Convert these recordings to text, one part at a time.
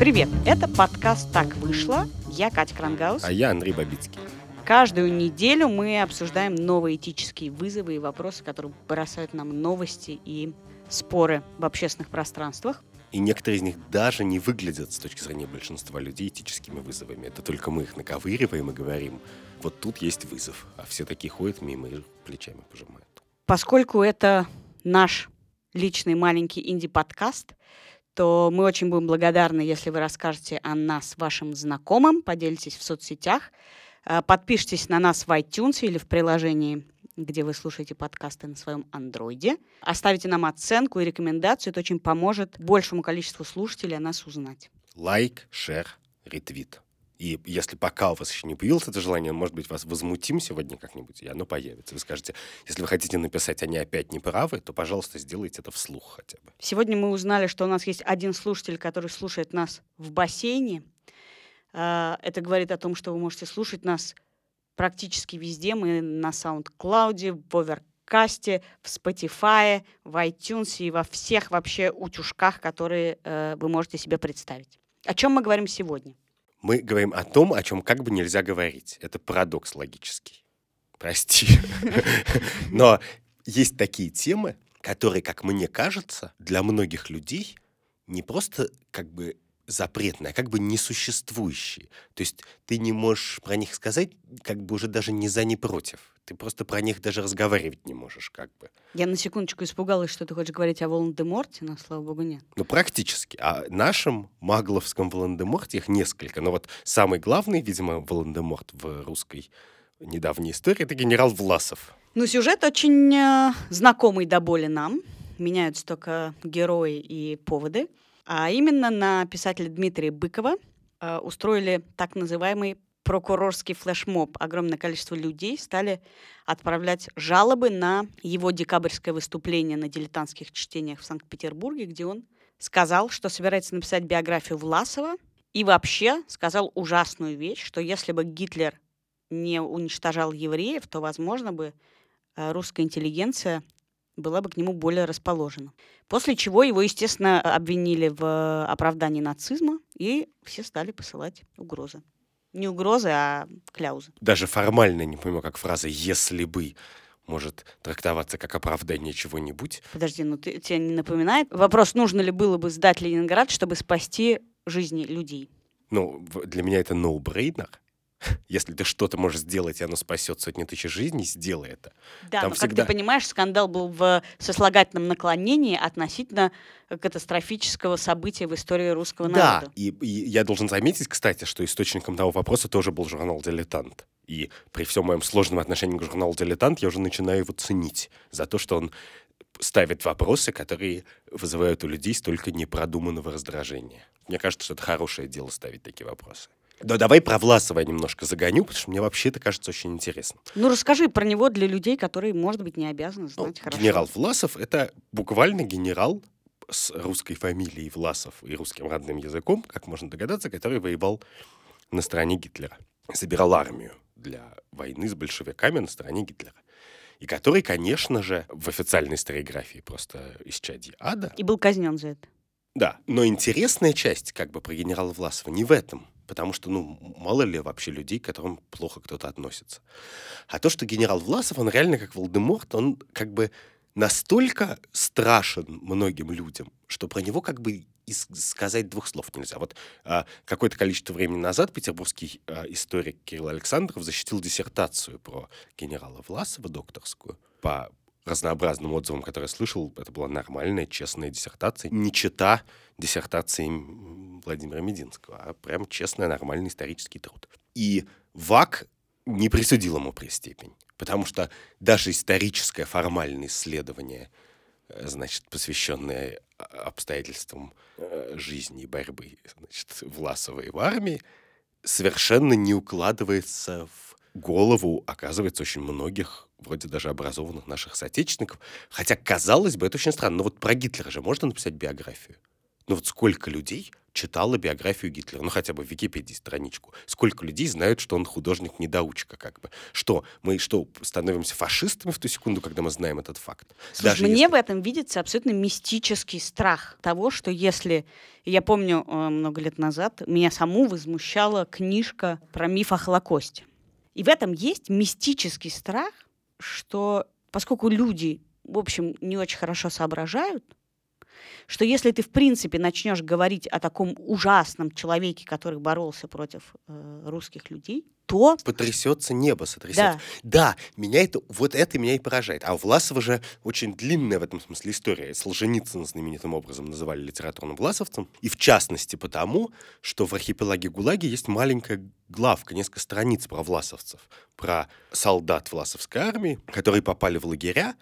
Привет, это подкаст «Так вышло». Я Катя Крангаус. А я Андрей Бабицкий. Каждую неделю мы обсуждаем новые этические вызовы и вопросы, которые бросают нам новости и споры в общественных пространствах. И некоторые из них даже не выглядят с точки зрения большинства людей этическими вызовами. Это только мы их наковыриваем и говорим, вот тут есть вызов. А все такие ходят мимо и плечами пожимают. Поскольку это наш личный маленький инди-подкаст, то мы очень будем благодарны, если вы расскажете о нас вашим знакомым, поделитесь в соцсетях, э, подпишитесь на нас в iTunes или в приложении, где вы слушаете подкасты на своем андроиде. Оставите нам оценку и рекомендацию. Это очень поможет большему количеству слушателей о нас узнать. Лайк, шер, ретвит. И если пока у вас еще не появилось это желание, может быть, вас возмутим сегодня как-нибудь, и оно появится. Вы скажете, если вы хотите написать «они опять не правы», то, пожалуйста, сделайте это вслух хотя бы. Сегодня мы узнали, что у нас есть один слушатель, который слушает нас в бассейне. А, это говорит о том, что вы можете слушать нас практически везде. Мы на SoundCloud, в Overcast, в Spotify, в iTunes и во всех вообще утюжках, которые э, вы можете себе представить. О чем мы говорим сегодня? Мы говорим о том, о чем как бы нельзя говорить. Это парадокс логический. Прости. Но есть такие темы, которые, как мне кажется, для многих людей не просто как бы запретные, а как бы несуществующие. То есть ты не можешь про них сказать как бы уже даже не за, не против. Ты просто про них даже разговаривать не можешь как бы. Я на секундочку испугалась, что ты хочешь говорить о Волан-де-Морте, но, слава богу, нет. Ну, практически. А нашем магловском Волан-де-Морте их несколько. Но вот самый главный, видимо, Волан-де-Морт в русской недавней истории — это генерал Власов. Ну, сюжет очень э, знакомый до боли нам. Меняются только герои и поводы. А именно на писателя Дмитрия Быкова э, устроили так называемый прокурорский флешмоб. Огромное количество людей стали отправлять жалобы на его декабрьское выступление на дилетантских чтениях в Санкт-Петербурге, где он сказал, что собирается написать биографию Власова, и вообще сказал ужасную вещь, что если бы Гитлер не уничтожал евреев, то, возможно, бы э, русская интеллигенция была бы к нему более расположена. После чего его, естественно, обвинили в оправдании нацизма, и все стали посылать угрозы. Не угрозы, а кляузы. Даже формально не понимаю, как фраза «если бы» может трактоваться как оправдание чего-нибудь. Подожди, ну ты, тебе не напоминает? Вопрос, нужно ли было бы сдать Ленинград, чтобы спасти жизни людей? Ну, для меня это no-brainer. Если ты что-то можешь сделать, и оно спасет сотни тысяч жизней, сделай это. Да, Там но, всегда... как ты понимаешь, скандал был в сослагательном наклонении относительно катастрофического события в истории русского народа. Да, и, и я должен заметить, кстати, что источником того вопроса тоже был журнал «Дилетант». И при всем моем сложном отношении к журналу «Дилетант» я уже начинаю его ценить за то, что он ставит вопросы, которые вызывают у людей столько непродуманного раздражения. Мне кажется, что это хорошее дело ставить такие вопросы. Да давай про Власова немножко загоню, потому что мне вообще это кажется очень интересно. Ну, расскажи про него для людей, которые, может быть, не обязаны знать ну, хорошо. Генерал Власов — это буквально генерал с русской фамилией Власов и русским родным языком, как можно догадаться, который воевал на стороне Гитлера. Собирал армию для войны с большевиками на стороне Гитлера. И который, конечно же, в официальной историографии просто исчадие ада. И был казнен за это. Да, но интересная часть как бы про генерала Власова не в этом потому что, ну, мало ли вообще людей, к которым плохо кто-то относится. А то, что генерал Власов, он реально как Волдеморт, он как бы настолько страшен многим людям, что про него как бы и сказать двух слов нельзя. Вот а, какое-то количество времени назад петербургский а, историк Кирилл Александров защитил диссертацию про генерала Власова, докторскую, по разнообразным отзывам, которые я слышал, это была нормальная, честная диссертация. Не чита диссертации Владимира Мединского, а прям честный, нормальный исторический труд. И ВАК не присудил ему престепень, потому что даже историческое формальное исследование, э, значит, посвященное обстоятельствам э, жизни и борьбы значит, Власовой в армии, совершенно не укладывается в голову, оказывается, очень многих вроде даже образованных наших соотечественников. Хотя, казалось бы, это очень странно. Но вот про Гитлера же можно написать биографию. Но вот сколько людей читала биографию Гитлера, ну хотя бы в Википедии страничку. Сколько людей знают, что он художник-недоучка, как бы. Что, мы что, становимся фашистами в ту секунду, когда мы знаем этот факт? Слушай, Даже мне если... в этом видится абсолютно мистический страх того, что если... Я помню, э, много лет назад меня саму возмущала книжка про миф о Холокосте. И в этом есть мистический страх, что поскольку люди, в общем, не очень хорошо соображают, что если ты, в принципе, начнешь говорить о таком ужасном человеке, который боролся против э, русских людей, то... Потрясется небо, сотрясется. Да. да, меня это, вот это меня и поражает. А у Власова же очень длинная в этом смысле история. Солженицына знаменитым образом называли литературным власовцем. И в частности потому, что в архипелаге ГУЛАГе есть маленькая главка, несколько страниц про власовцев, про солдат власовской армии, которые попали в лагеря.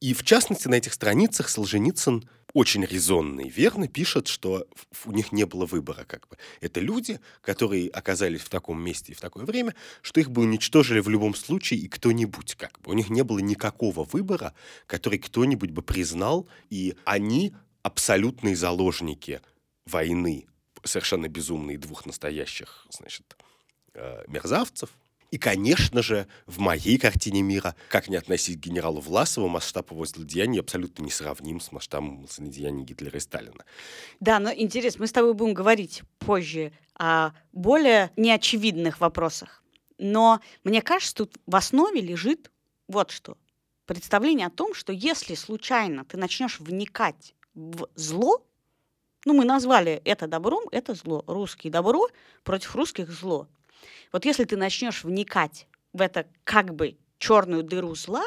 И в частности на этих страницах Солженицын очень резонно и верно пишет, что у них не было выбора. Как бы. Это люди, которые оказались в таком месте и в такое время, что их бы уничтожили в любом случае и кто-нибудь. Как бы. У них не было никакого выбора, который кто-нибудь бы признал, и они абсолютные заложники войны, совершенно безумные двух настоящих значит, э, мерзавцев, и, конечно же, в моей картине мира, как не относить к генералу Власову, масштаб его злодеяний абсолютно не сравним с масштабом злодеяний Гитлера и Сталина. Да, но интересно, мы с тобой будем говорить позже о более неочевидных вопросах. Но мне кажется, тут в основе лежит вот что. Представление о том, что если случайно ты начнешь вникать в зло, ну, мы назвали это добром, это зло. Русские добро против русских зло. Вот если ты начнешь вникать в это как бы черную дыру зла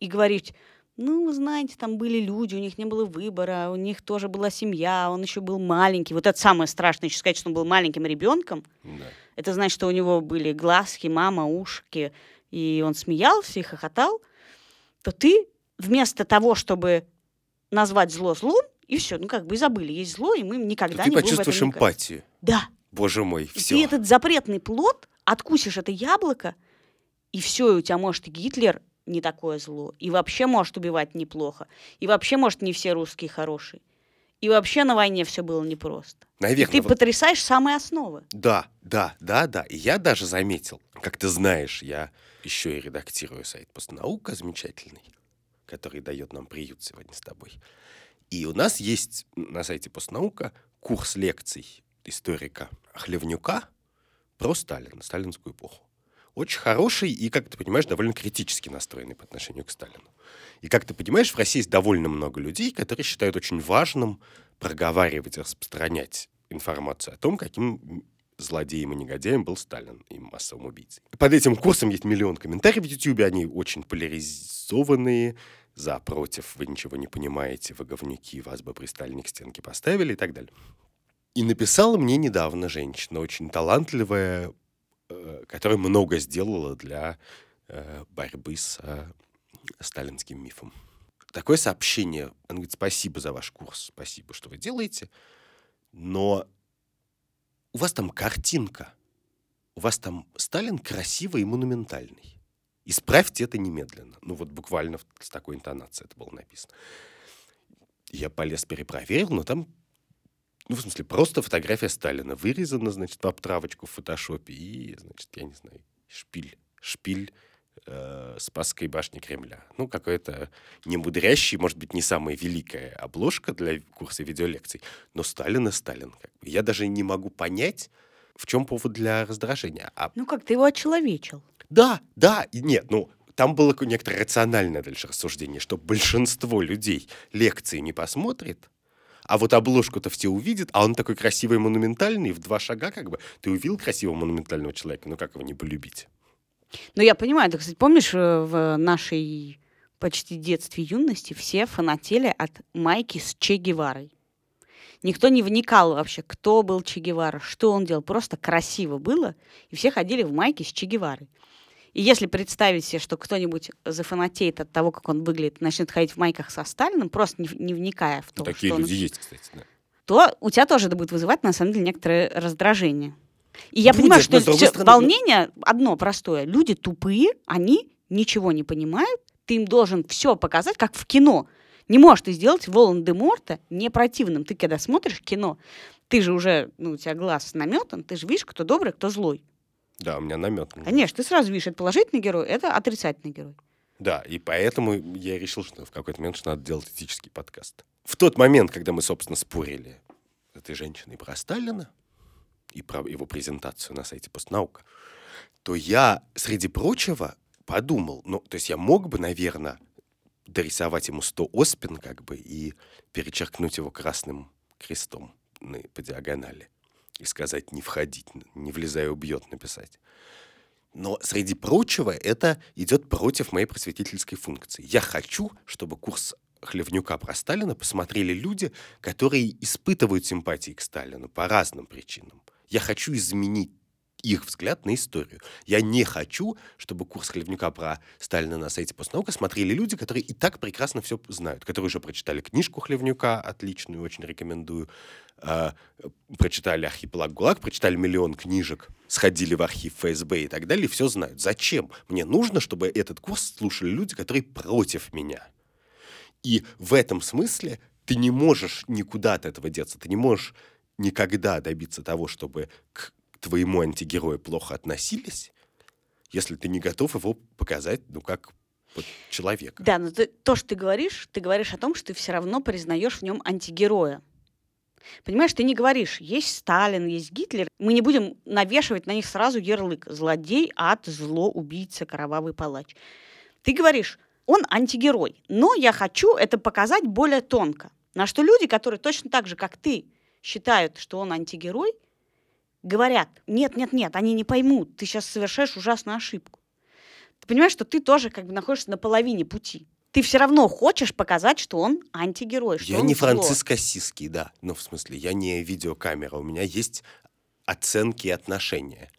и говорить, ну, вы знаете, там были люди, у них не было выбора, у них тоже была семья, он еще был маленький. Вот это самое страшное, еще сказать, что он был маленьким ребенком. Да. Это значит, что у него были глазки, мама, ушки, и он смеялся и хохотал. То ты вместо того, чтобы назвать зло злом, и все, ну как бы и забыли, есть зло, и мы никогда то не ты почувствуешь эмпатию. Да. Боже мой, все. И этот запретный плод откусишь это яблоко, и все, и у тебя может Гитлер не такое зло, и вообще может убивать неплохо, и вообще может не все русские хорошие. И вообще на войне все было непросто. Наверное. И ты вот... потрясаешь самые основы. Да, да, да, да. И я даже заметил, как ты знаешь, я еще и редактирую сайт «Постнаука» замечательный, который дает нам приют сегодня с тобой. И у нас есть на сайте «Постнаука» курс лекций историка Хлевнюка про Сталина, сталинскую эпоху. Очень хороший и, как ты понимаешь, довольно критически настроенный по отношению к Сталину. И, как ты понимаешь, в России есть довольно много людей, которые считают очень важным проговаривать и распространять информацию о том, каким злодеем и негодяем был Сталин и массовым убийцей. Под этим курсом есть миллион комментариев в YouTube, они очень поляризованные, за, против, вы ничего не понимаете, вы говнюки, вас бы при Сталине к стенке поставили и так далее. И написала мне недавно женщина, очень талантливая, э, которая много сделала для э, борьбы с э, сталинским мифом. Такое сообщение, она говорит, спасибо за ваш курс, спасибо, что вы делаете, но у вас там картинка, у вас там Сталин красивый и монументальный. Исправьте это немедленно. Ну вот буквально с такой интонацией это было написано. Я полез перепроверил, но там ну, в смысле, просто фотография Сталина вырезана, значит, в обтравочку в фотошопе и, значит, я не знаю, шпиль, шпиль э, Спасской башни Кремля. Ну, какая-то немудрящий, может быть, не самая великая обложка для курса видеолекций, но Сталин и Сталин. Как бы. Я даже не могу понять, в чем повод для раздражения. А... Ну, как ты его очеловечил. Да, да, и нет, ну, там было некоторое рациональное дальше рассуждение, что большинство людей лекции не посмотрит, а вот обложку-то все увидят, а он такой красивый, монументальный, в два шага как бы. Ты увидел красивого, монументального человека, ну как его не полюбить? Ну, я понимаю, ты, кстати, помнишь, э, в нашей почти детстве юности все фанатели от майки с Че Геварой. Никто не вникал вообще, кто был Че Гевара, что он делал. Просто красиво было, и все ходили в майке с Че Геварой. И если представить себе, что кто-нибудь зафанатеет от того, как он выглядит, начнет ходить в майках со Сталиным, просто не, не вникая в то, Такие что люди он... есть, кстати, да. то у тебя тоже это будет вызывать, на самом деле, некоторое раздражение. И я будет, понимаю, что все, стороны... волнение одно простое. Люди тупые, они ничего не понимают, ты им должен все показать, как в кино. Не можешь ты сделать Волан-де-Морта не противным. Ты когда смотришь кино, ты же уже, ну, у тебя глаз наметан, ты же видишь, кто добрый, кто злой. Да, у меня намет. Конечно, ты сразу видишь, это положительный герой, это отрицательный герой. Да, и поэтому я решил, что в какой-то момент что надо делать этический подкаст. В тот момент, когда мы, собственно, спорили с этой женщиной про Сталина и про его презентацию на сайте Постнаука, то я, среди прочего, подумал, ну, то есть я мог бы, наверное, дорисовать ему 100 оспин, как бы, и перечеркнуть его красным крестом по диагонали и сказать «не входить», «не влезая убьет» написать. Но, среди прочего, это идет против моей просветительской функции. Я хочу, чтобы курс Хлевнюка про Сталина посмотрели люди, которые испытывают симпатии к Сталину по разным причинам. Я хочу изменить их взгляд на историю. Я не хочу, чтобы курс Хлевнюка про Сталина на сайте постнаука смотрели люди, которые и так прекрасно все знают, которые уже прочитали книжку Хлевнюка, отличную, очень рекомендую, э, прочитали «Архипелаг ГУЛАГ», прочитали миллион книжек, сходили в архив ФСБ и так далее, и все знают. Зачем? Мне нужно, чтобы этот курс слушали люди, которые против меня. И в этом смысле ты не можешь никуда от этого деться, ты не можешь никогда добиться того, чтобы к твоему антигерою плохо относились, если ты не готов его показать, ну, как вот, человека. Да, но ты, то, что ты говоришь, ты говоришь о том, что ты все равно признаешь в нем антигероя. Понимаешь, ты не говоришь, есть Сталин, есть Гитлер. Мы не будем навешивать на них сразу ярлык. Злодей, ад, зло, убийца, кровавый палач. Ты говоришь, он антигерой. Но я хочу это показать более тонко. На что люди, которые точно так же, как ты, считают, что он антигерой, говорят, нет, нет, нет, они не поймут, ты сейчас совершаешь ужасную ошибку. Ты понимаешь, что ты тоже как бы находишься на половине пути. Ты все равно хочешь показать, что он антигерой. Что я он не зло. Франциск Ассизский, да. Ну, в смысле, я не видеокамера. У меня есть оценки и отношения.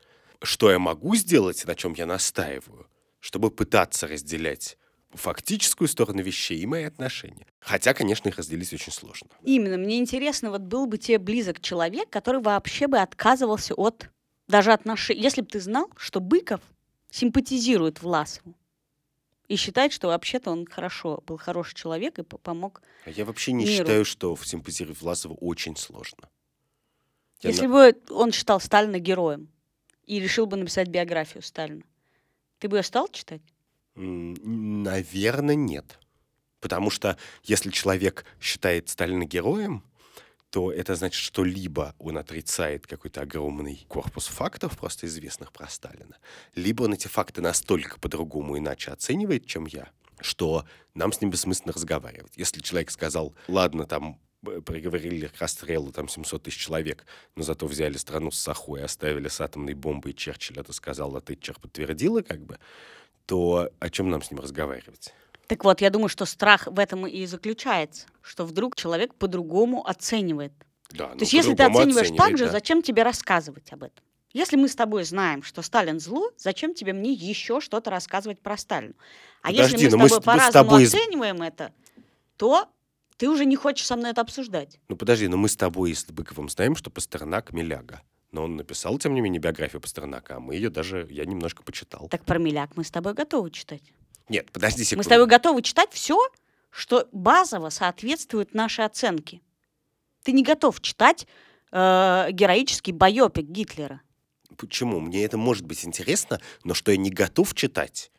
Что я могу сделать, на чем я настаиваю, чтобы пытаться разделять фактическую сторону вещей и мои отношения. Хотя, конечно, их разделить очень сложно. Именно. Мне интересно, вот был бы тебе близок человек, который вообще бы отказывался от даже отношений. Если бы ты знал, что Быков симпатизирует Власову и считает, что вообще-то он хорошо, был хороший человек и помог А я вообще не миру. считаю, что симпатизировать Власову очень сложно. Я Если на- бы он считал Сталина героем и решил бы написать биографию Сталина, ты бы ее стал читать? Наверное, нет. Потому что если человек считает Сталина героем, то это значит, что либо он отрицает какой-то огромный корпус фактов, просто известных про Сталина, либо он эти факты настолько по-другому иначе оценивает, чем я, что нам с ним бессмысленно разговаривать. Если человек сказал, ладно, там э, приговорили к расстрелу там 700 тысяч человек, но зато взяли страну с Сахой, оставили с атомной бомбой, и Черчилль это сказал, а Тэтчер подтвердила, как бы, то о чем нам с ним разговаривать? Так вот, я думаю, что страх в этом и заключается, что вдруг человек по-другому оценивает. Да, ну, То есть, если ты оцениваешь так же, да. зачем тебе рассказывать об этом? Если мы с тобой знаем, что Сталин зло, зачем тебе мне еще что-то рассказывать про Сталина? А Подожди, если мы с с- тобой по-разному тобой оцениваем это, то ты уже не хочешь со мной это обсуждать. Ну подожди, но мы с тобой и с Быковым знаем, что Пастернак Миляга. Но он написал, тем не менее, биографию Пастернака, а мы ее даже, я немножко почитал. Так про Миляк мы с тобой готовы читать. Нет, подожди Мы секунду. с тобой готовы читать все, что базово соответствует нашей оценке. Ты не готов читать э, героический байопик Гитлера. Почему? Мне это может быть интересно, но что я не готов читать,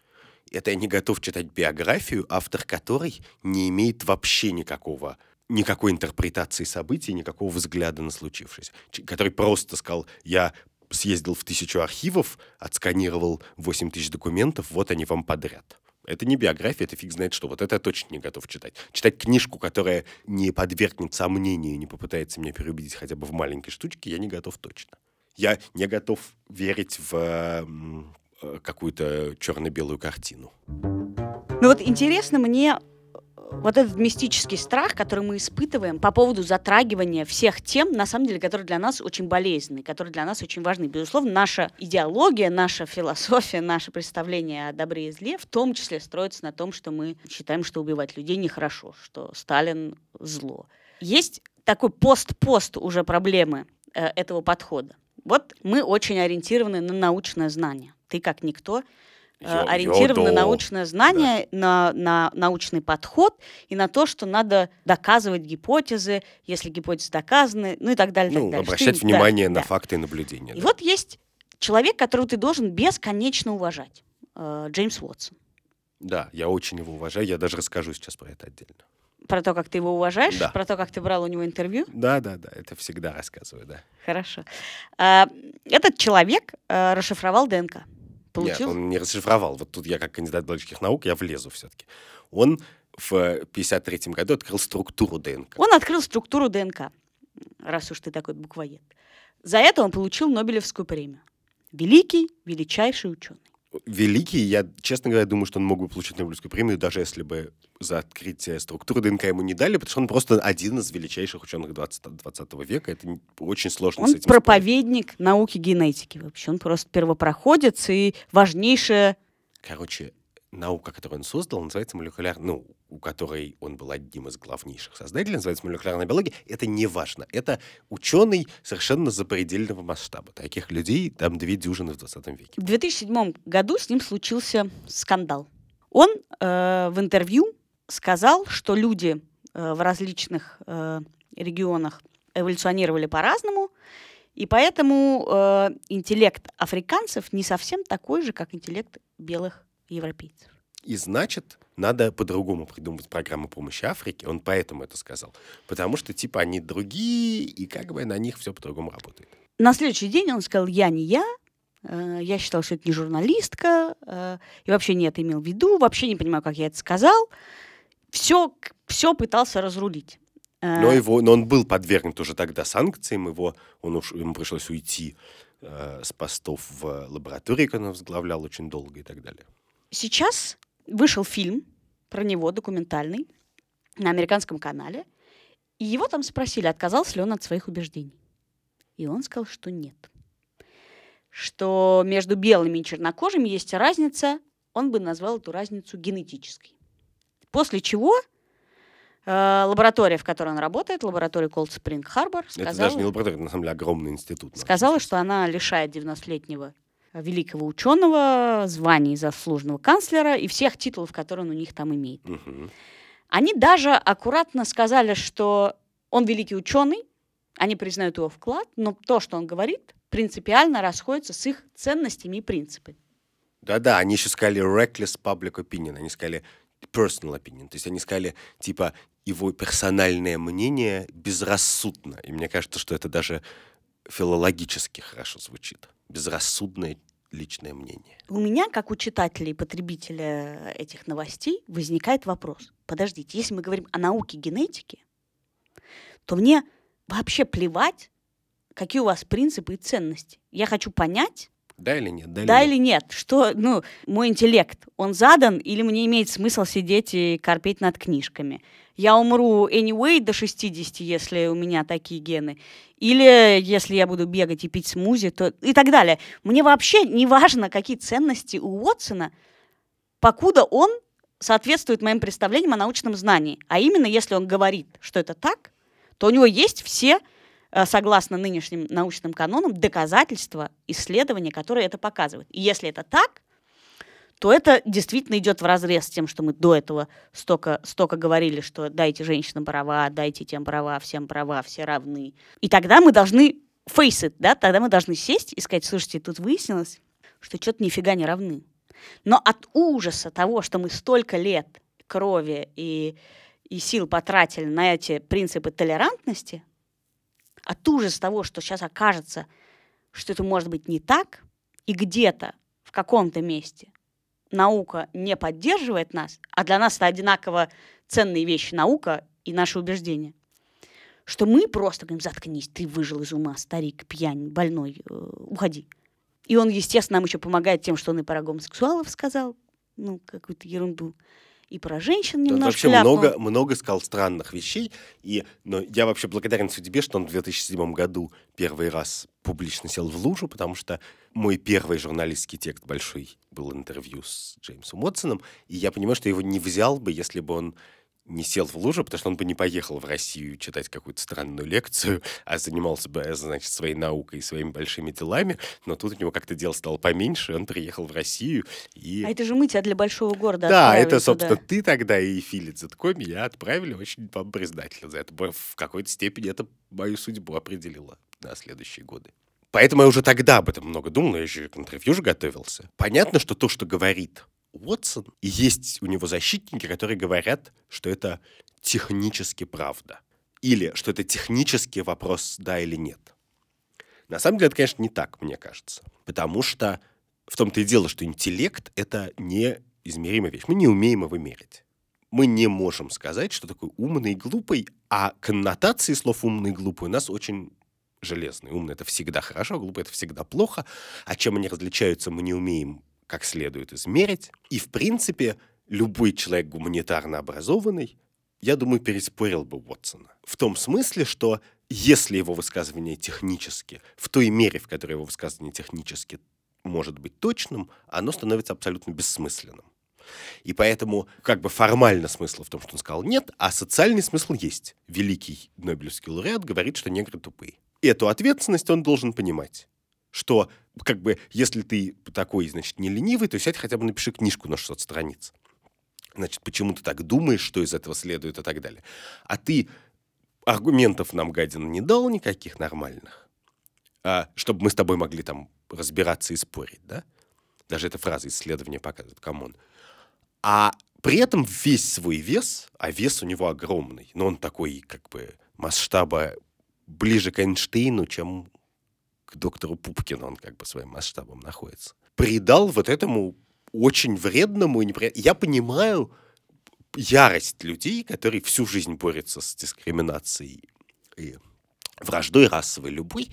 это я не готов читать биографию, автор которой не имеет вообще никакого никакой интерпретации событий, никакого взгляда на случившееся. Который просто сказал, я съездил в тысячу архивов, отсканировал 8 тысяч документов, вот они вам подряд. Это не биография, это фиг знает что. Вот это я точно не готов читать. Читать книжку, которая не подвергнет сомнению, не попытается меня переубедить хотя бы в маленькой штучке, я не готов точно. Я не готов верить в э, какую-то черно-белую картину. Ну вот интересно мне вот этот мистический страх, который мы испытываем по поводу затрагивания всех тем, на самом деле, которые для нас очень болезненны, которые для нас очень важны. Безусловно, наша идеология, наша философия, наше представление о добре и зле в том числе строится на том, что мы считаем, что убивать людей нехорошо, что Сталин зло. Есть такой пост-пост уже проблемы э, этого подхода. Вот мы очень ориентированы на научное знание. Ты как никто Йо- ориентирован на йодо. научное знание, на, на научный подход и на то, что надо доказывать гипотезы, если гипотезы доказаны, ну и так далее. Ну, так далее. Что обращать да, внимание на да. факты и наблюдения. И да. вот есть человек, которого ты должен бесконечно уважать. э, Джеймс Уотсон. Да, я очень его уважаю, я даже расскажу сейчас про это отдельно. Про то, как ты его уважаешь, Да. про то, как ты брал у него интервью. Да, да, да, это всегда рассказываю, да. Хорошо. А, Этот человек э, расшифровал ДНК. Получил Нет, он не расшифровал. Вот тут я как кандидат биологических наук, я влезу все-таки. Он в 53 году открыл структуру ДНК. Он открыл структуру ДНК, раз уж ты такой буквоед. За это он получил Нобелевскую премию. Великий, величайший ученый. Великий, я, честно говоря, думаю, что он мог бы получить Нобелевскую премию, даже если бы за открытие структуры ДНК ему не дали, потому что он просто один из величайших ученых 20, 20 века. Это очень сложно с Он этим спорить. проповедник науки генетики вообще. Он просто первопроходец и важнейшая... Короче, наука, которую он создал, называется молекулярная, ну, у которой он был одним из главнейших создателей, называется молекулярная биология. Это не важно. Это ученый совершенно запредельного масштаба. Таких людей там две дюжины в 20 веке. В 2007 году с ним случился скандал. Он э, в интервью сказал, что люди э, в различных э, регионах эволюционировали по-разному, и поэтому э, интеллект африканцев не совсем такой же, как интеллект белых европейцев. И значит, надо по-другому придумывать программу помощи Африке. Он поэтому это сказал. Потому что, типа, они другие, и как бы на них все по-другому работает. На следующий день он сказал, я не я, э, я считал, что это не журналистка, э, и вообще не это имел в виду, вообще не понимаю, как я это сказал. Все, все пытался разрулить. Э, Но, его, но он был подвергнут уже тогда санкциям, его, он уж, ему пришлось уйти э, с постов в лаборатории, которую он возглавлял очень долго и так далее. Сейчас вышел фильм про него, документальный, на американском канале, и его там спросили, отказался ли он от своих убеждений. И он сказал, что нет. Что между белыми и чернокожими есть разница, он бы назвал эту разницу генетической. После чего э, лаборатория, в которой он работает, лаборатория Cold Spring Harbor, Это сказала, даже не лаборатория, это на самом деле огромный институт. сказала, что она лишает 90-летнего великого ученого званий заслуженного канцлера и всех титулов, которые он у них там имеет. Мгм. Они даже аккуратно сказали, что он великий ученый, они признают его вклад, но то, что он говорит, принципиально расходится с их ценностями и принципами. Да-да, они еще сказали reckless public opinion, они сказали personal opinion. То есть они сказали, типа, его персональное мнение безрассудно. И мне кажется, что это даже филологически хорошо звучит. Безрассудное личное мнение. У меня, как у читателя и потребителя этих новостей, возникает вопрос. Подождите, если мы говорим о науке генетики, то мне вообще плевать, какие у вас принципы и ценности. Я хочу понять, Да или нет? Да, или да нет? или нет, что, ну, мой интеллект, он задан, или мне имеет смысл сидеть и корпеть над книжками. Я умру anyway до 60, если у меня такие гены. Или если я буду бегать и пить смузи, то и так далее. Мне вообще не важно, какие ценности у Уотсона, покуда он соответствует моим представлениям о научном знании. А именно, если он говорит, что это так, то у него есть все, согласно нынешним научным канонам, доказательства, исследования, которые это показывают. И если это так, то это действительно идет в разрез с тем, что мы до этого столько, столько говорили, что дайте женщинам права, дайте тем права, всем права, все равны. И тогда мы должны face it, да, тогда мы должны сесть и сказать, слушайте, тут выяснилось, что что-то нифига не равны. Но от ужаса того, что мы столько лет крови и, и сил потратили на эти принципы толерантности, от ужаса того, что сейчас окажется, что это может быть не так, и где-то в каком-то месте наука не поддерживает нас, а для нас это одинаково ценные вещи наука и наши убеждения, что мы просто говорим, заткнись, ты выжил из ума, старик, пьянь, больной, э, уходи. И он, естественно, нам еще помогает тем, что он и про гомосексуалов сказал, ну, какую-то ерунду, и про женщин немножко вообще ляпнул. много, много сказал странных вещей. И, но я вообще благодарен судьбе, что он в 2007 году первый раз публично сел в лужу, потому что мой первый журналистский текст большой был интервью с Джеймсом Уотсоном, и я понимаю, что его не взял бы, если бы он не сел в лужу, потому что он бы не поехал в Россию читать какую-то странную лекцию, а занимался бы, значит, своей наукой и своими большими делами. Но тут у него как-то дел стало поменьше, и он приехал в Россию и... А это же мы тебя для большого города Да, это, собственно, туда. ты тогда и Филипп Зетко меня отправили очень вам признательны за это. В какой-то степени это мою судьбу определило на следующие годы. Поэтому я уже тогда об этом много думал, я еще к интервью же готовился. Понятно, что то, что говорит Уотсон, и есть у него защитники, которые говорят, что это технически правда. Или что это технический вопрос, да или нет. На самом деле это, конечно, не так, мне кажется. Потому что в том-то и дело, что интеллект — это неизмеримая вещь. Мы не умеем его мерить. Мы не можем сказать, что такое умный и глупый, а коннотации слов умный и глупый у нас очень железные. Умный — это всегда хорошо, а глупый — это всегда плохо. А чем они различаются, мы не умеем как следует измерить. И, в принципе, любой человек гуманитарно образованный, я думаю, переспорил бы Уотсона. В том смысле, что если его высказывание технически, в той мере, в которой его высказывание технически может быть точным, оно становится абсолютно бессмысленным. И поэтому как бы формально смысл в том, что он сказал нет, а социальный смысл есть. Великий Нобелевский лауреат говорит, что негры тупые. Эту ответственность он должен понимать. Что, как бы, если ты такой, значит, не ленивый, то сядь хотя бы напиши книжку на 600 страниц. Значит, почему ты так думаешь, что из этого следует и так далее. А ты аргументов нам, гадина, не дал никаких нормальных, а, чтобы мы с тобой могли там разбираться и спорить, да? Даже эта фраза исследования показывает, come on. А при этом весь свой вес, а вес у него огромный, но он такой, как бы, масштаба ближе к Эйнштейну, чем доктору Пупкину он как бы своим масштабом находится. Придал вот этому очень вредному и неприятному... Я понимаю ярость людей, которые всю жизнь борются с дискриминацией и враждой расовой любой,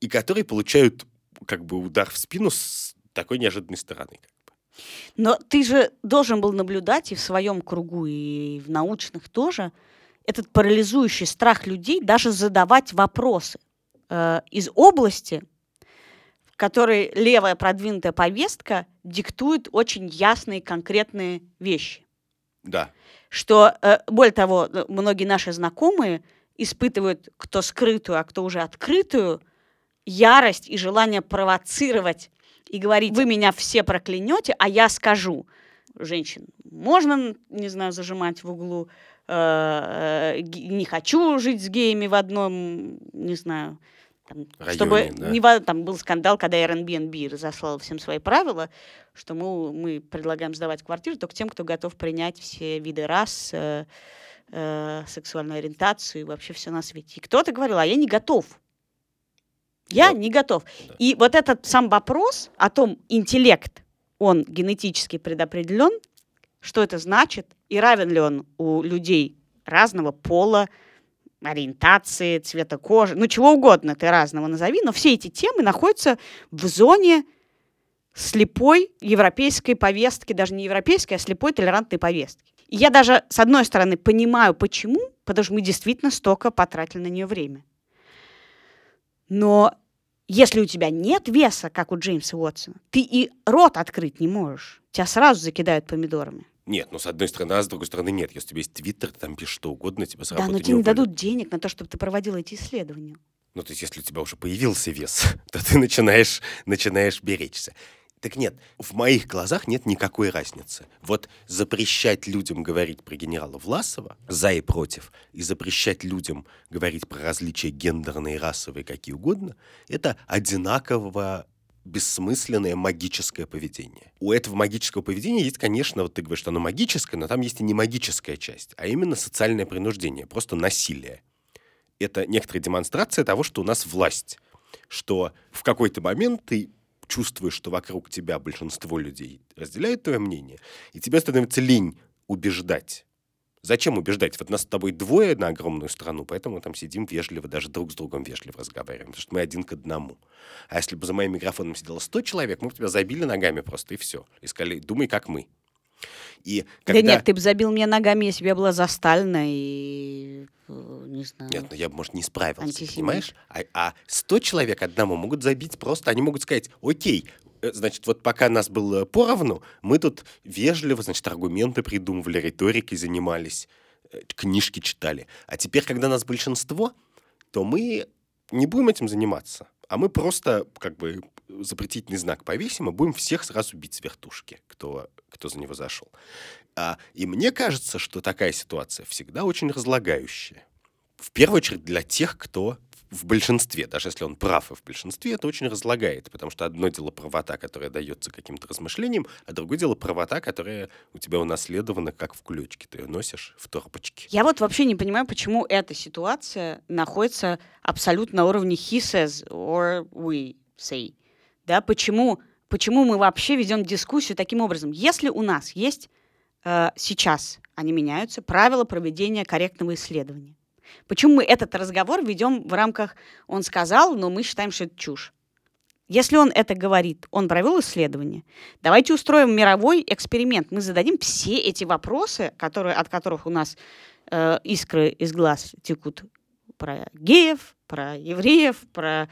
и которые получают как бы удар в спину с такой неожиданной стороны. Но ты же должен был наблюдать и в своем кругу, и в научных тоже, этот парализующий страх людей даже задавать вопросы э, из области, в которой левая продвинутая повестка диктует очень ясные конкретные вещи. Да. Что, э, более того, многие наши знакомые испытывают кто скрытую, а кто уже открытую ярость и желание провоцировать и говорить, вы меня все проклянете, а я скажу. Женщин можно, не знаю, зажимать в углу, э, э, не хочу жить с геями в одном, не знаю, там, Районе, чтобы да. не там был скандал, когда Airbnb разослал всем свои правила, что мы, мы предлагаем сдавать квартиру только тем, кто готов принять все виды рас, э, э, сексуальную ориентацию и вообще все на свете. И кто-то говорил, а я не готов. Я Да. не готов. Да. И вот этот сам вопрос о том, интеллект, он генетически предопределен, что это значит, и равен ли он у людей разного пола, ориентации, цвета кожи, ну чего угодно ты разного назови, но все эти темы находятся в зоне слепой европейской повестки, даже не европейской, а слепой толерантной повестки. И я даже, с одной стороны, понимаю, почему, потому что мы действительно столько потратили на нее время. Но если у тебя нет веса, как у Джеймса Уотсона, ты и рот открыть не можешь. Тебя сразу закидают помидорами. Нет, ну, с одной стороны, а с другой стороны, нет. Если у тебя есть твиттер, ты там пишешь что угодно, тебя с да, работы но тебе не уволят. дадут денег на то, чтобы ты проводил эти исследования. Ну, то есть, если у тебя уже появился вес, то ты начинаешь, начинаешь беречься. Так нет, в моих глазах нет никакой разницы. Вот запрещать людям говорить про генерала Власова, за и против, и запрещать людям говорить про различия гендерные, расовые, какие угодно, это одинаково бессмысленное магическое поведение. У этого магического поведения есть, конечно, вот ты говоришь, что оно магическое, но там есть и не магическая часть, а именно социальное принуждение, просто насилие это некоторая демонстрация того, что у нас власть. Что в какой-то момент ты чувствуешь, что вокруг тебя большинство людей разделяют твое мнение, и тебе становится лень убеждать. Зачем убеждать? Вот нас с тобой двое на огромную страну, поэтому мы там сидим вежливо, даже друг с другом вежливо разговариваем, потому что мы один к одному. А если бы за моим микрофоном сидело 100 человек, мы бы тебя забили ногами просто, и все. И сказали, думай, как мы. И когда... Да нет, ты бы забил меня ногами, если бы я была за Сталина и, э, не знаю... Нет, ну я бы, может, не справился, Антисемит. понимаешь? А, а 100 человек одному могут забить просто, они могут сказать, окей, значит, вот пока нас было поровну, мы тут вежливо, значит, аргументы придумывали, риторикой занимались, э, книжки читали. А теперь, когда нас большинство, то мы не будем этим заниматься, а мы просто как бы запретительный знак повесим и будем всех сразу бить с вертушки, кто, кто за него зашел. А, и мне кажется, что такая ситуация всегда очень разлагающая. В первую очередь для тех, кто в большинстве, даже если он прав и в большинстве, это очень разлагает, потому что одно дело правота, которая дается каким-то размышлениям, а другое дело правота, которая у тебя унаследована как в ключке, ты ее носишь в торпочке. Я вот вообще не понимаю, почему эта ситуация находится абсолютно на уровне he says or we say. Да, почему, почему мы вообще ведем дискуссию таким образом? Если у нас есть э, сейчас, они меняются, правила проведения корректного исследования, Почему мы этот разговор ведем в рамках «он сказал, но мы считаем, что это чушь»? Если он это говорит, он провел исследование, давайте устроим мировой эксперимент. Мы зададим все эти вопросы, которые, от которых у нас э, искры из глаз текут про геев, про евреев, про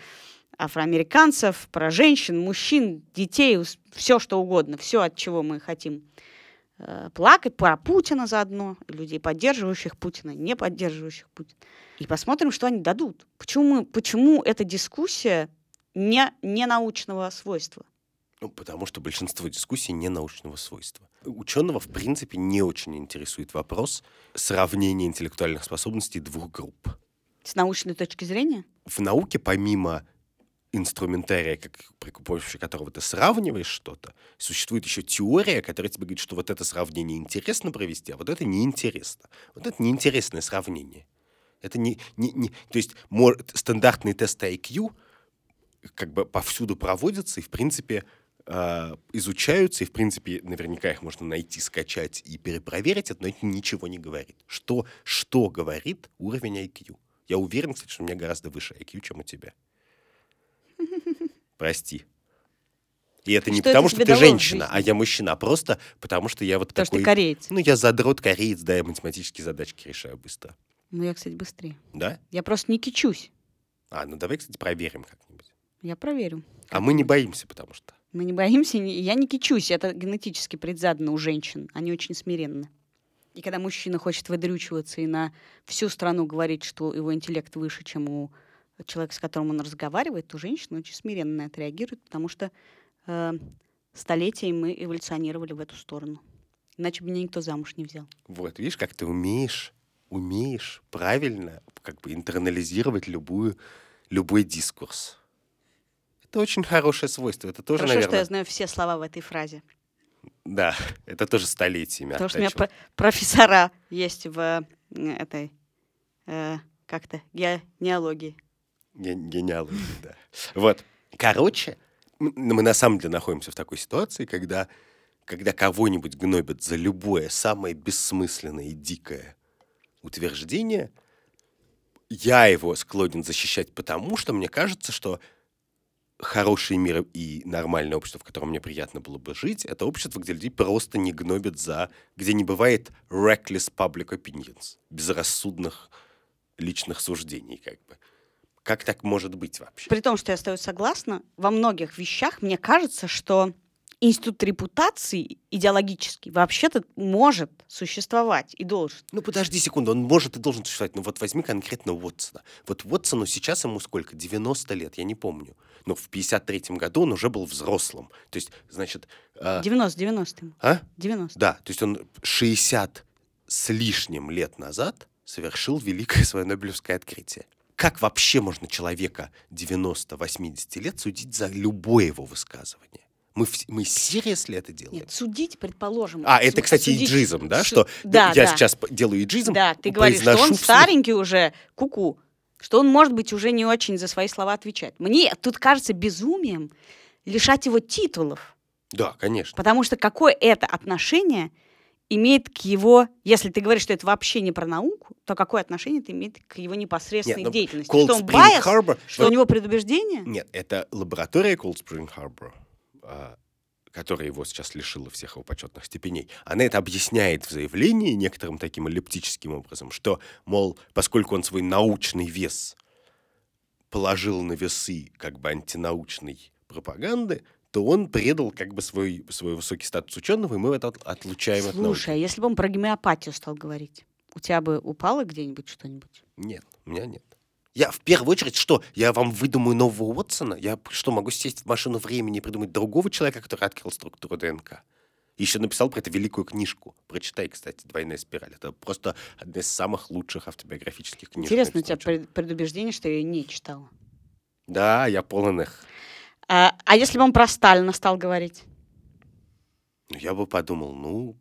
афроамериканцев, про женщин, мужчин, детей, все что угодно, все, от чего мы хотим плакать про Путина заодно, людей, поддерживающих Путина, не поддерживающих Путина. И посмотрим, что они дадут. Почему, мы, почему эта дискуссия не, не научного свойства? Ну, потому что большинство дискуссий не научного свойства. Ученого, в принципе, не очень интересует вопрос сравнения интеллектуальных способностей двух групп. С научной точки зрения? В науке, помимо инструментария, как, при помощи которого ты сравниваешь что-то, существует еще теория, которая тебе говорит, что вот это сравнение интересно провести, а вот это неинтересно. Вот это неинтересное сравнение. Это не, не, не то есть мор, стандартные тесты IQ как бы повсюду проводятся и, в принципе, э, изучаются, и, в принципе, наверняка их можно найти, скачать и перепроверить, но это ничего не говорит. Что, что говорит уровень IQ? Я уверен, кстати, что у меня гораздо выше IQ, чем у тебя. Прости. И это не что потому, это что ты женщина, а я мужчина, а просто потому, что я вот потому такой... что ты кореец. Ну, я задрот кореец, да, я математические задачки решаю быстро. Ну, я, кстати, быстрее. Да? Я просто не кичусь. А, ну давай, кстати, проверим как-нибудь. Я проверю. А мы не боимся, потому что... Мы не боимся, я не кичусь, это генетически предзадано у женщин. Они очень смиренны. И когда мужчина хочет выдрючиваться и на всю страну говорить, что его интеллект выше, чем у человек, с которым он разговаривает, то женщина очень смиренно на это реагирует, потому что э, столетиями мы эволюционировали в эту сторону. Иначе бы меня никто замуж не взял. Вот, видишь, как ты умеешь, умеешь правильно как бы интернализировать любую, любой дискурс. Это очень хорошее свойство. Это тоже, Хорошо, наверное... что я знаю все слова в этой фразе. Да, это тоже столетиями. Потому что у меня про- профессора есть в этой э, как-то геnealogии. Гениалогия, да. Вот. Короче, мы на самом деле находимся в такой ситуации, когда, когда кого-нибудь гнобят за любое самое бессмысленное и дикое утверждение, я его склонен защищать потому, что мне кажется, что хороший мир и нормальное общество, в котором мне приятно было бы жить, это общество, где людей просто не гнобят за... где не бывает reckless public opinions, безрассудных личных суждений, как бы. Как так может быть вообще? При том, что я остаюсь согласна, во многих вещах мне кажется, что институт репутации идеологический вообще-то может существовать и должен. Ну, подожди секунду, он может и должен существовать. Ну, вот возьми конкретно Уотсона. Вот Уотсону сейчас ему сколько? 90 лет, я не помню. Но в 53-м году он уже был взрослым. То есть, значит... 90, 90 ему. А? 90. Да, то есть он 60 с лишним лет назад совершил великое свое Нобелевское открытие. Как вообще можно человека 90-80 лет судить за любое его высказывание? Мы, мы серьезно это делаем? Нет, судить, предположим. А, это, кстати, судить, иджизм, да? Что да, я да. сейчас делаю иджизм, Да, ты говоришь, что он старенький уже, куку, -ку, что он, может быть, уже не очень за свои слова отвечает. Мне тут кажется безумием лишать его титулов. Да, конечно. Потому что какое это отношение имеет к его, если ты говоришь, что это вообще не про науку, то какое отношение это имеет к его непосредственной Нет, ну, деятельности? Cold что он байс, Harbor, что но... у него предубеждение? Нет, это лаборатория Cold Spring Harbor, а, которая его сейчас лишила всех его почетных степеней. Она это объясняет в заявлении некоторым таким эллиптическим образом, что, мол, поскольку он свой научный вес положил на весы как бы антинаучной пропаганды, то он предал как бы свой, свой высокий статус ученого, и мы это отлучаем Слушай, от науки. а если бы он про гомеопатию стал говорить? у тебя бы упало где-нибудь что-нибудь? Нет, у меня нет. Я в первую очередь что? Я вам выдумаю нового Уотсона? Я что, могу сесть в машину времени и придумать другого человека, который открыл структуру ДНК? Еще написал про это великую книжку. Прочитай, кстати, «Двойная спираль». Это просто одна из самых лучших автобиографических книжек. Интересно, у тебя пред- предубеждение, что я ее не читала. Да, я полон их. А, а если бы он про Сталина стал говорить? Я бы подумал, ну,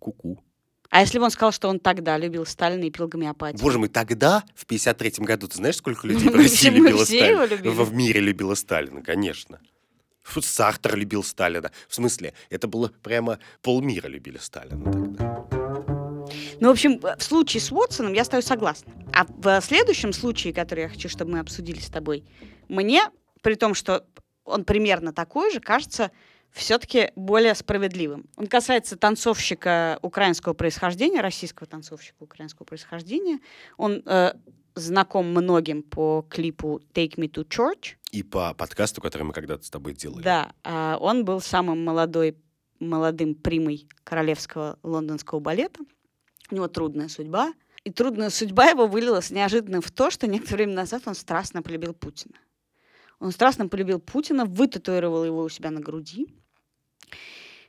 куку. А если бы он сказал, что он тогда любил Сталина и пил гомеопатию? Боже мой, тогда, в 53-м году, ты знаешь, сколько людей в России любило Сталина? В мире любило Сталина, конечно. Сахтер любил Сталина. В смысле, это было прямо полмира любили Сталина тогда. Ну, в общем, в случае с Уотсоном я стою согласна. А в следующем случае, который я хочу, чтобы мы обсудили с тобой, мне, при том, что он примерно такой же, кажется все-таки более справедливым. Он касается танцовщика украинского происхождения, российского танцовщика украинского происхождения. Он э, знаком многим по клипу «Take Me to Church». И по подкасту, который мы когда-то с тобой делали. Да, а он был самым молодой, молодым примой королевского лондонского балета. У него трудная судьба. И трудная судьба его вылилась неожиданно в то, что некоторое время назад он страстно полюбил Путина. Он страстно полюбил Путина, вытатуировал его у себя на груди.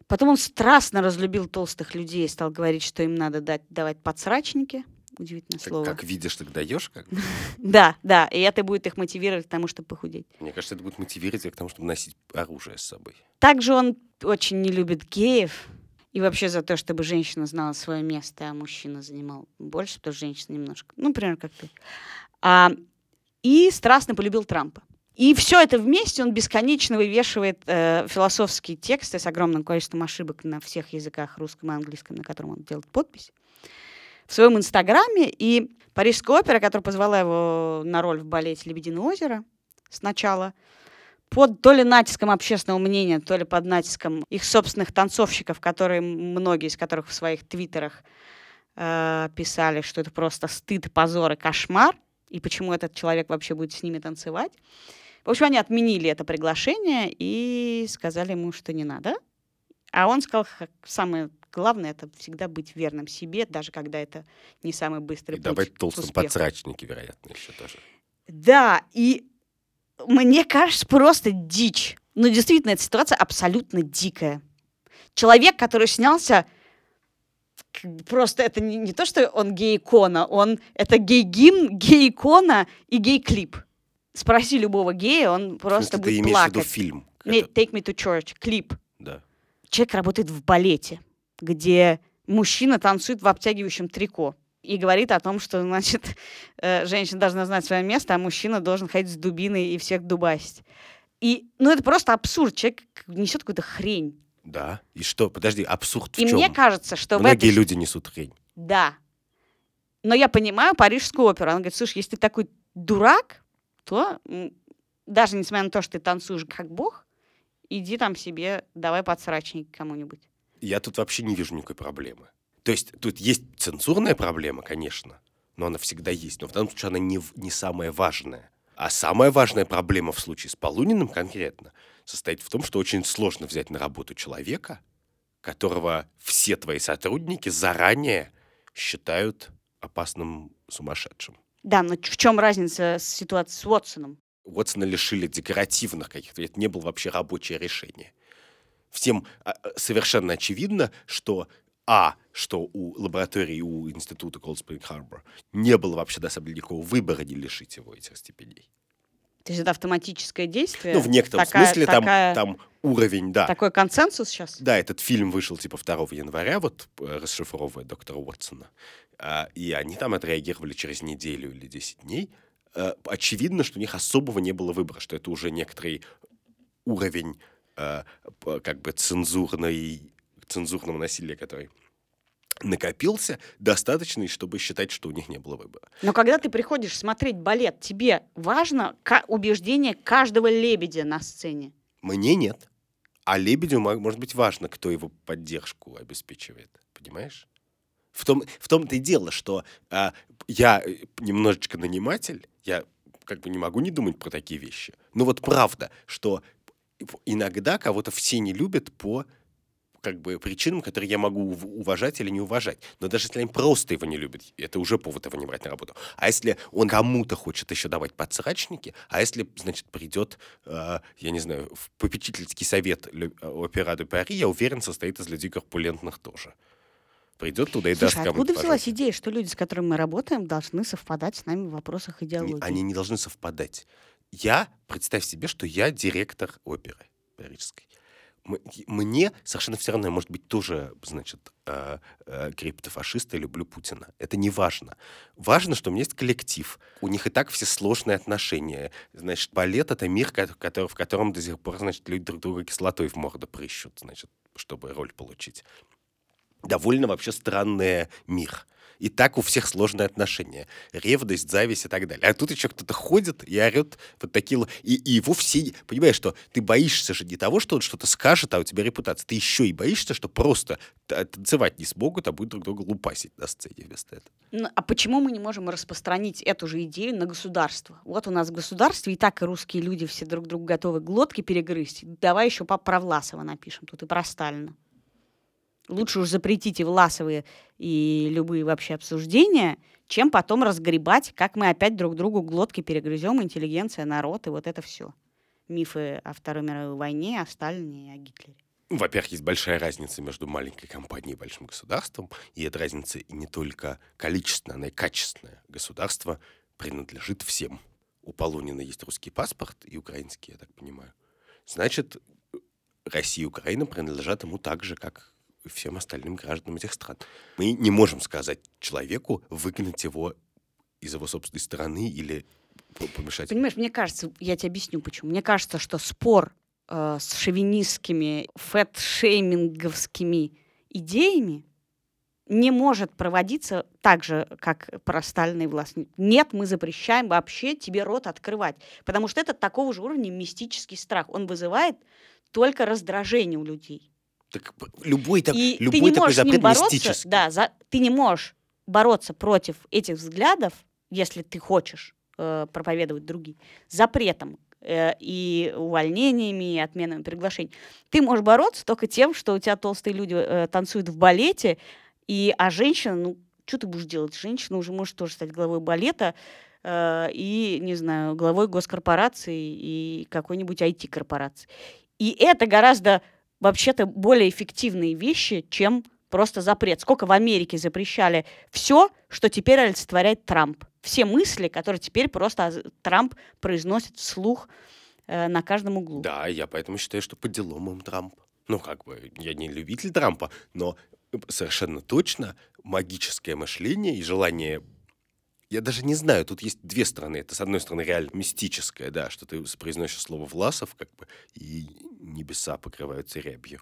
Потом он страстно разлюбил толстых людей и стал говорить, что им надо дать, давать подсрачники. Удивительное слово. как видишь, так даешь. Как? Да, да, и это будет их мотивировать к тому, чтобы похудеть. Мне кажется, это будет мотивировать тебя к тому, чтобы носить оружие с собой. Также он очень не любит геев. И вообще за то, чтобы женщина знала свое место, а мужчина занимал больше, потому что женщина немножко, ну, например, как ты. А, и страстно полюбил Трампа. И все это вместе он бесконечно вывешивает э, философские тексты с огромным количеством ошибок на всех языках, русском и английском, на котором он делает подпись, в своем инстаграме. И Парижская опера, которая позвала его на роль в балете «Лебединое озеро» сначала, под то ли натиском общественного мнения, то ли под натиском их собственных танцовщиков, которые, многие из которых в своих твиттерах э, писали, что это просто стыд, позор и кошмар, и почему этот человек вообще будет с ними танцевать. В общем, они отменили это приглашение и сказали ему, что не надо. А он сказал, «Х- самое главное, это всегда быть верным себе, даже когда это не самый быстрый И путь давать толстым успеху. подсрачники, вероятно, еще тоже. Да, и мне кажется, просто дичь. Ну, действительно, эта ситуация абсолютно дикая. Человек, который снялся, просто это не, не то, что он гей-икона, он это гей-гимн, гей-икона и гей-клип. Спроси любого гея, он В просто смысле, ты будет имеешь в виду плакать. фильм? Это- Take me to church, клип. Да. Человек работает в балете, где мужчина танцует в обтягивающем трико и говорит о том, что, значит, э, женщина должна знать свое место, а мужчина должен ходить с дубиной и всех дубасить. И, ну, это просто абсурд. Человек несет какую-то хрень. Да. И что? Подожди, абсурд в и чем? мне кажется, что в Многие этой... люди несут хрень. Да. Но я понимаю Парижскую оперу. Она говорит, слушай, если ты такой дурак, то даже несмотря на то, что ты танцуешь как бог, иди там себе, давай подсрачник кому-нибудь. Я тут вообще не вижу никакой проблемы. То есть тут есть цензурная проблема, конечно, но она всегда есть. Но в данном случае она не, не самая важная. А самая важная проблема в случае с Полуниным конкретно состоит в том, что очень сложно взять на работу человека, которого все твои сотрудники заранее считают опасным сумасшедшим. Да, но в чем разница с ситуацией с Уотсоном? Уотсона лишили декоративных каких-то, это не было вообще рабочее решение. Всем а, а, совершенно очевидно, что а, что у лаборатории, у института Cold Spring Harbor не было вообще деле никакого выбора не лишить его этих стипендий. То есть это автоматическое действие? Ну, в некотором Такая- смысле там, такая- там уровень, да. Такой консенсус сейчас? Да, этот фильм вышел типа 2 января, вот э, расшифровывая доктора Уотсона. А, И они там отреагировали через неделю или 10 дней. Э, Очевидно, что у них особого не было выбора, что это уже некоторый уровень э, как бы цензурной, цензурного насилия, который накопился, достаточный, чтобы считать, что у них не было выбора. Но когда ты приходишь смотреть балет, тебе важно убеждение каждого лебедя на сцене? Мне нет. А Лебедю мо- может быть важно, кто его поддержку обеспечивает. Понимаешь? В, том, в том-то и дело, что а, я немножечко наниматель, я как бы не могу не думать про такие вещи. Но вот правда, что иногда кого-то все не любят по как бы причинам, которые я могу уважать или не уважать. Но даже если они просто его не любят, это уже повод его не брать на работу. А если он кому-то хочет еще давать подсрачники, а если, значит, придет, э, я не знаю, в попечительский совет опера де Пари, я уверен, состоит из людей корпулентных тоже придет туда и Слушай, даст а откуда взялась идея, что люди, с которыми мы работаем, должны совпадать с нами в вопросах идеологии? Они не должны совпадать. Я, представь себе, что я директор оперы парижской мне совершенно все равно, может быть, тоже, значит, э, э, криптофашист и люблю Путина. Это не важно. Важно, что у меня есть коллектив. У них и так все сложные отношения. Значит, балет — это мир, который, в котором до сих пор, значит, люди друг друга кислотой в морду прыщут, значит, чтобы роль получить. Довольно вообще странный мир. И так у всех сложные отношения. Ревность, зависть и так далее. А тут еще кто-то ходит и орет вот такие... И, и его все... Понимаешь, что ты боишься же не того, что он что-то скажет, а у тебя репутация. Ты еще и боишься, что просто танцевать не смогут, а будут друг друга лупасить на сцене вместо этого. Ну, а почему мы не можем распространить эту же идею на государство? Вот у нас в государстве и так и русские люди все друг другу готовы глотки перегрызть. Давай еще про Власова напишем тут и про Сталина. Лучше уж запретите Власовые и любые вообще обсуждения, чем потом разгребать, как мы опять друг другу глотки перегрызем, интеллигенция, народ и вот это все. Мифы о Второй мировой войне, о Сталине и о Гитлере. Во-первых, есть большая разница между маленькой компанией и большим государством, и эта разница не только количественная, она и качественная. Государство принадлежит всем. У Полунина есть русский паспорт и украинский, я так понимаю. Значит, Россия и Украина принадлежат ему так же, как всем остальным гражданам этих стран. Мы не можем сказать человеку выгнать его из его собственной страны или помешать. Понимаешь, мне кажется, я тебе объясню почему. Мне кажется, что спор э, с шовинистскими, фэт-шейминговскими идеями не может проводиться так же, как про Сталина и власть. Нет, мы запрещаем вообще тебе рот открывать. Потому что это такого же уровня мистический страх. Он вызывает только раздражение у людей. Так любой, так, и любой ты не такой запрет бороться, мистический. Да, за, ты не можешь бороться против этих взглядов, если ты хочешь э, проповедовать другие, запретом э, и увольнениями, и отменами приглашений. Ты можешь бороться только тем, что у тебя толстые люди э, танцуют в балете, и, а женщина, ну, что ты будешь делать? Женщина уже может тоже стать главой балета, э, и, не знаю, главой госкорпорации и какой-нибудь IT-корпорации. И это гораздо вообще-то более эффективные вещи, чем просто запрет. Сколько в Америке запрещали все, что теперь олицетворяет Трамп. Все мысли, которые теперь просто Трамп произносит вслух э, на каждом углу. Да, я поэтому считаю, что по делам им Трамп. Ну, как бы, я не любитель Трампа, но совершенно точно магическое мышление и желание я даже не знаю, тут есть две стороны. Это, с одной стороны, реально мистическое, да, что ты произносишь слово «Власов», как бы, и небеса покрываются рябью.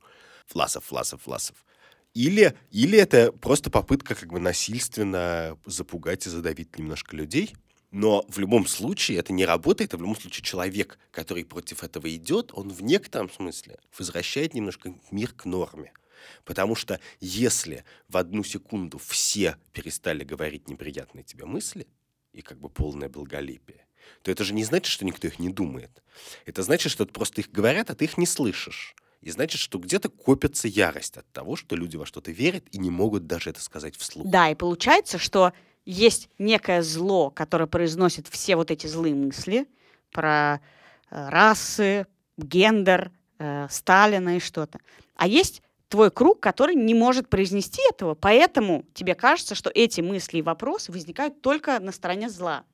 Власов, Власов, Власов. Или, или это просто попытка как бы насильственно запугать и задавить немножко людей. Но в любом случае это не работает, а в любом случае человек, который против этого идет, он в некотором смысле возвращает немножко мир к норме. Потому что если в одну секунду все перестали говорить неприятные тебе мысли, и как бы полное благолепие, то это же не значит, что никто их не думает. Это значит, что просто их говорят, а ты их не слышишь. И значит, что где-то копится ярость от того, что люди во что-то верят и не могут даже это сказать вслух. Да, и получается, что есть некое зло, которое произносит все вот эти злые мысли про э, расы, гендер, э, Сталина и что-то. А есть твой круг, который не может произнести этого, поэтому тебе кажется, что эти мысли и вопросы возникают только на стороне зла.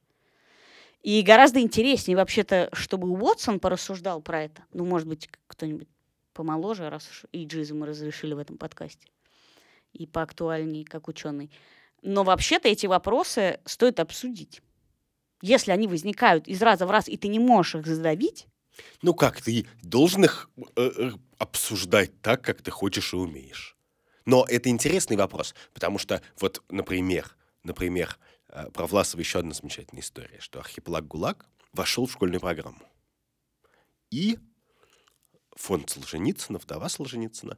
И гораздо интереснее вообще-то, чтобы Уотсон порассуждал про это. Ну, может быть, кто-нибудь помоложе, раз уж иджизм мы разрешили в этом подкасте. И поактуальнее, как ученый. Но вообще-то эти вопросы стоит обсудить. Если они возникают из раза в раз, и ты не можешь их задавить, ну как, ты должен их э, э, обсуждать так, как ты хочешь и умеешь. Но это интересный вопрос, потому что вот, например, например, э, про Власова еще одна замечательная история, что архипелаг ГУЛАГ вошел в школьную программу. И фонд Солженицына, вдова Солженицына,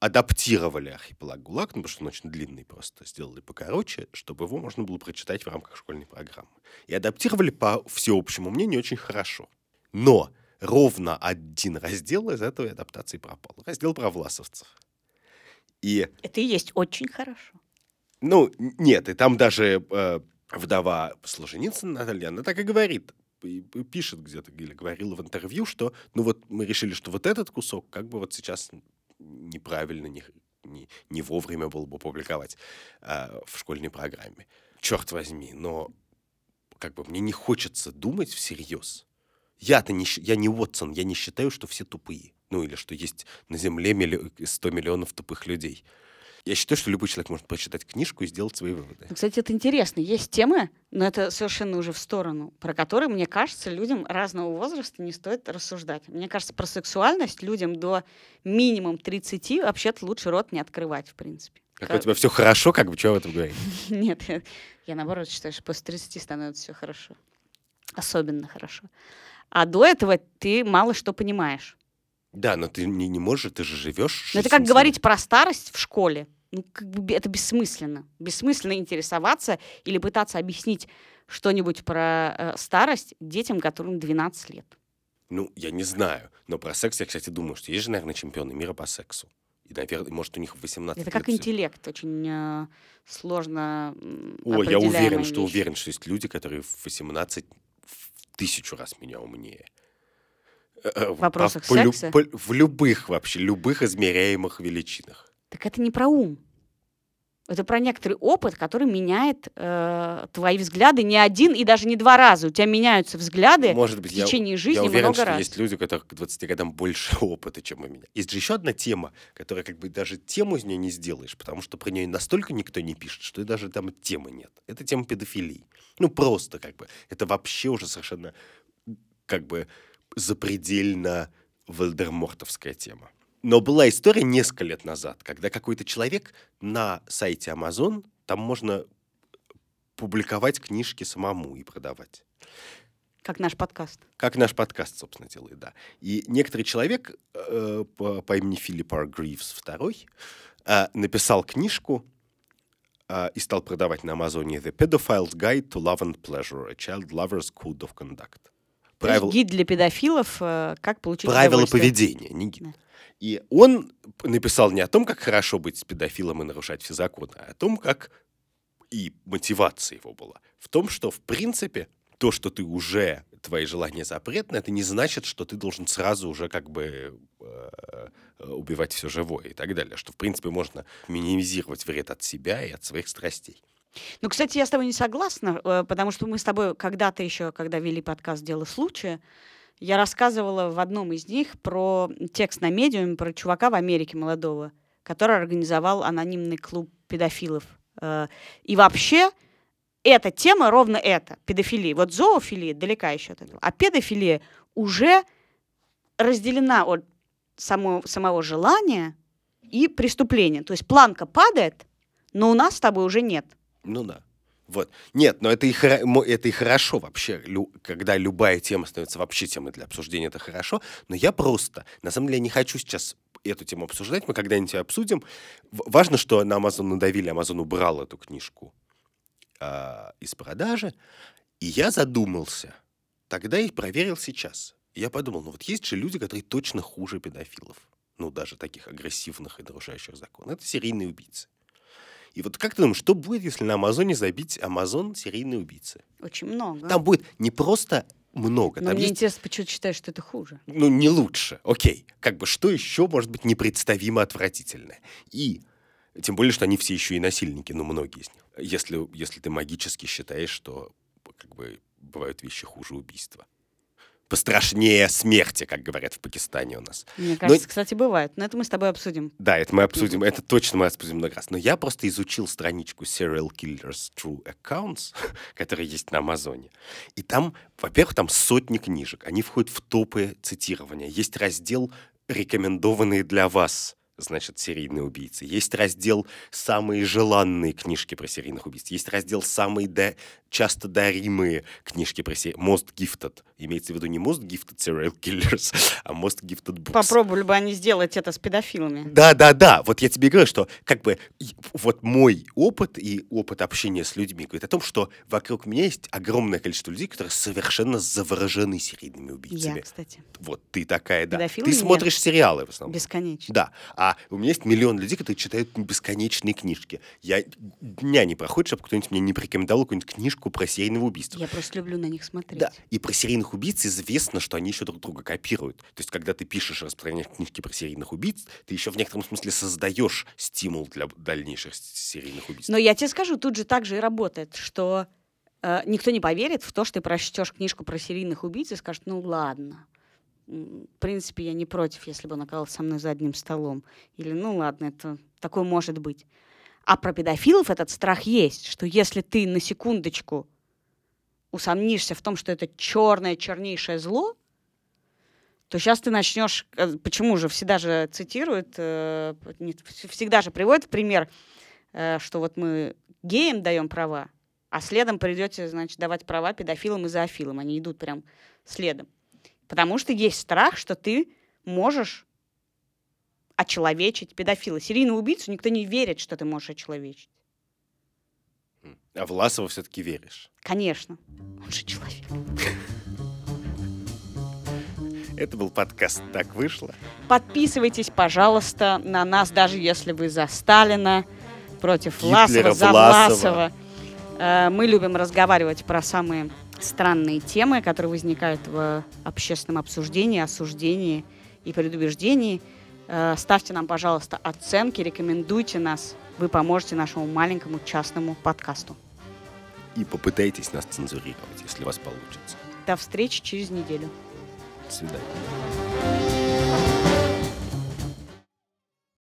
адаптировали архипелаг ГУЛАГ, ну, потому что он очень длинный просто, сделали покороче, чтобы его можно было прочитать в рамках школьной программы. И адаптировали, по всеобщему мнению, очень хорошо. Но ровно один раздел из этой адаптации пропал. Раздел про власовцев. И, Это и есть очень хорошо. ну, нет, и там даже э, вдова Солженицына Наталья, она так и говорит, и пишет где-то, или говорила в интервью, что, ну вот мы решили, что вот этот кусок как бы вот сейчас неправильно, не, не, не вовремя было бы публиковать э, в школьной программе. Черт возьми, но как бы мне не хочется думать всерьез. Я-то не, я не Уотсон, я не считаю, что все тупые. Ну или что есть на Земле милли- 100 миллионов тупых людей. Я считаю, что любой человек может прочитать книжку и сделать свои выводы. Ну, Кстати, это интересно. Есть темы, но это совершенно уже в сторону, про которые, мне кажется, людям разного возраста не стоит рассуждать. Мне кажется, про сексуальность людям до минимум 30 вообще-то лучше рот не открывать, в принципе. Как у тебя все хорошо, как бы, что в этом говорить? Нет, я, я наоборот считаю, что после 30 становится все хорошо. Особенно хорошо. А до этого ты мало что понимаешь. Да, но ты не, не можешь, ты же живешь. Но это как говорить про старость в школе. Ну, как бы это бессмысленно. Бессмысленно интересоваться или пытаться объяснить что-нибудь про э, старость детям, которым 12 лет. Ну, я не знаю. Но про секс я, кстати, думаю, что есть же, наверное, чемпионы мира по сексу. И, наверное, может, у них в 18 Это как интеллект, очень э, сложно О, я уверен, определяемая что вещь. уверен, что есть люди, которые в 18 в тысячу раз меня умнее. Э, э, В вопросах по- по лю- секса? по- в любых вообще, любых измеряемых величинах. Так это не про ум. Это про некоторый опыт, который меняет э, твои взгляды не один и даже не два раза. У тебя меняются взгляды Может в быть, я, течение я жизни уверен, много что раз. есть люди, у которых к 20 годам больше опыта, чем у меня. Есть же еще одна тема, которая как бы даже тему из нее не сделаешь, потому что про нее настолько никто не пишет, что даже там темы нет. Это тема педофилии. Ну, просто как бы. Это вообще уже совершенно как бы запредельно вальдермортовская тема. Но была история несколько лет назад, когда какой-то человек на сайте Amazon, там можно публиковать книжки самому и продавать. Как наш подкаст. Как наш подкаст, собственно, делает, да. И некоторый человек э, по, по имени Филипп Ар Гривс II э, написал книжку э, и стал продавать на Амазоне The Pedophile's Guide to Love and Pleasure, a Child Lover's Code of Conduct. Правил- гид для педофилов, э, как получить правила поведения, не. Да. И он написал не о том, как хорошо быть педофилом и нарушать все законы, а о том, как и мотивация его была. В том, что, в принципе, то, что ты уже, твои желания запретны, это не значит, что ты должен сразу уже как бы э, э, убивать все живое и так далее. Что, в принципе, можно минимизировать вред от себя и от своих страстей. Ну, кстати, я с тобой не согласна, э, потому что мы с тобой когда-то еще, когда вели подкаст «Дело случая», я рассказывала в одном из них про текст на медиуме, про чувака в Америке молодого, который организовал анонимный клуб педофилов. Э, И вообще эта тема ровно это, педофилия. Вот зоофилия далека еще от этого. А педофилия уже разделена от само, самого желания и преступления. То есть планка падает, но у нас с тобой уже нет. Ну да. Вот. Нет, но это и, хоро- это и хорошо вообще, лю- когда любая тема становится вообще темой для обсуждения, это хорошо. Но я просто, на самом деле, не хочу сейчас эту тему обсуждать, мы когда-нибудь её обсудим. Важно, что на Amazon надавили, Amazon убрал эту книжку а, из продажи. И я задумался. Тогда и проверил сейчас. Я подумал, ну вот есть же люди, которые точно хуже педофилов. Ну, даже таких агрессивных и нарушающих закон. Это серийные убийцы. И вот как ты думаешь, что будет, если на Амазоне забить Амазон серийные убийцы? Очень много. Там будет не просто много, Но там мне есть, интересно, почему ты считаешь, что это хуже? ну, не лучше. Окей. Как бы что еще может быть непредставимо отвратительное? И тем более, что они все еще и насильники, ну, многие из них. Если, если ты магически считаешь, что как бы бывают вещи хуже убийства. Пострашнее смерти, как говорят в Пакистане у нас. Мне кажется, кстати, бывает. Но это мы с тобой обсудим. Да, это мы обсудим, это точно мы обсудим много раз. Но я просто изучил страничку Serial Killers True Accounts, которая есть на Амазоне. И там, во-первых, там сотни книжек. Они входят в топы цитирования. Есть раздел «Рекомендованные для вас значит, серийные убийцы. Есть раздел «Самые желанные книжки про серийных убийц». Есть раздел «Самые да... часто даримые книжки про серийных Most Gifted. Имеется в виду не Most Gifted Serial Killers, а Most Gifted Books. Попробовали бы они сделать это с педофилами. Да, да, да. Вот я тебе говорю, что как бы вот мой опыт и опыт общения с людьми говорит о том, что вокруг меня есть огромное количество людей, которые совершенно заворожены серийными убийцами. Я, кстати. Вот ты такая, да. Педофилы ты смотришь сериалы в основном. Бесконечно. Да. А у меня есть миллион людей, которые читают бесконечные книжки. Я дня не проходит, чтобы кто-нибудь мне не порекомендовал какую-нибудь книжку про серийного убийства. Я просто люблю на них смотреть. Да, и про серийных убийц известно, что они еще друг друга копируют. То есть, когда ты пишешь и распространяешь книжки про серийных убийц, ты еще в некотором смысле создаешь стимул для дальнейших серийных убийств. Но я тебе скажу, тут же так же и работает, что э, никто не поверит в то, что ты прочтешь книжку про серийных убийц и скажет, ну ладно. В принципе, я не против, если бы он оказался со мной за одним столом. Или, ну ладно, это такое может быть. А про педофилов этот страх есть, что если ты на секундочку усомнишься в том, что это черное, чернейшее зло, то сейчас ты начнешь... э, Почему же всегда же цитируют, э, не- вс- всегда же приводят пример, э, что вот мы геям даем права, а следом придете, значит, давать права педофилам и зоофилам. Они идут прям следом. Потому что есть страх, что ты можешь очеловечить педофила. Серийного убийцу никто не верит, что ты можешь очеловечить. А Власова все-таки веришь. Конечно. Он же человек. Это был подкаст «Так вышло». Подписывайтесь, пожалуйста, на нас, даже если вы за Сталина, против Гитлера, Власова, за Власова. Власова. Э, Мы любим разговаривать про самые странные темы, которые возникают в общественном обсуждении, осуждении и предубеждении. Э, Ставьте нам, пожалуйста, оценки, рекомендуйте нас. Вы поможете нашему маленькому частному подкасту. И попытайтесь нас цензурировать, если у вас получится. До встречи через неделю. До свидания.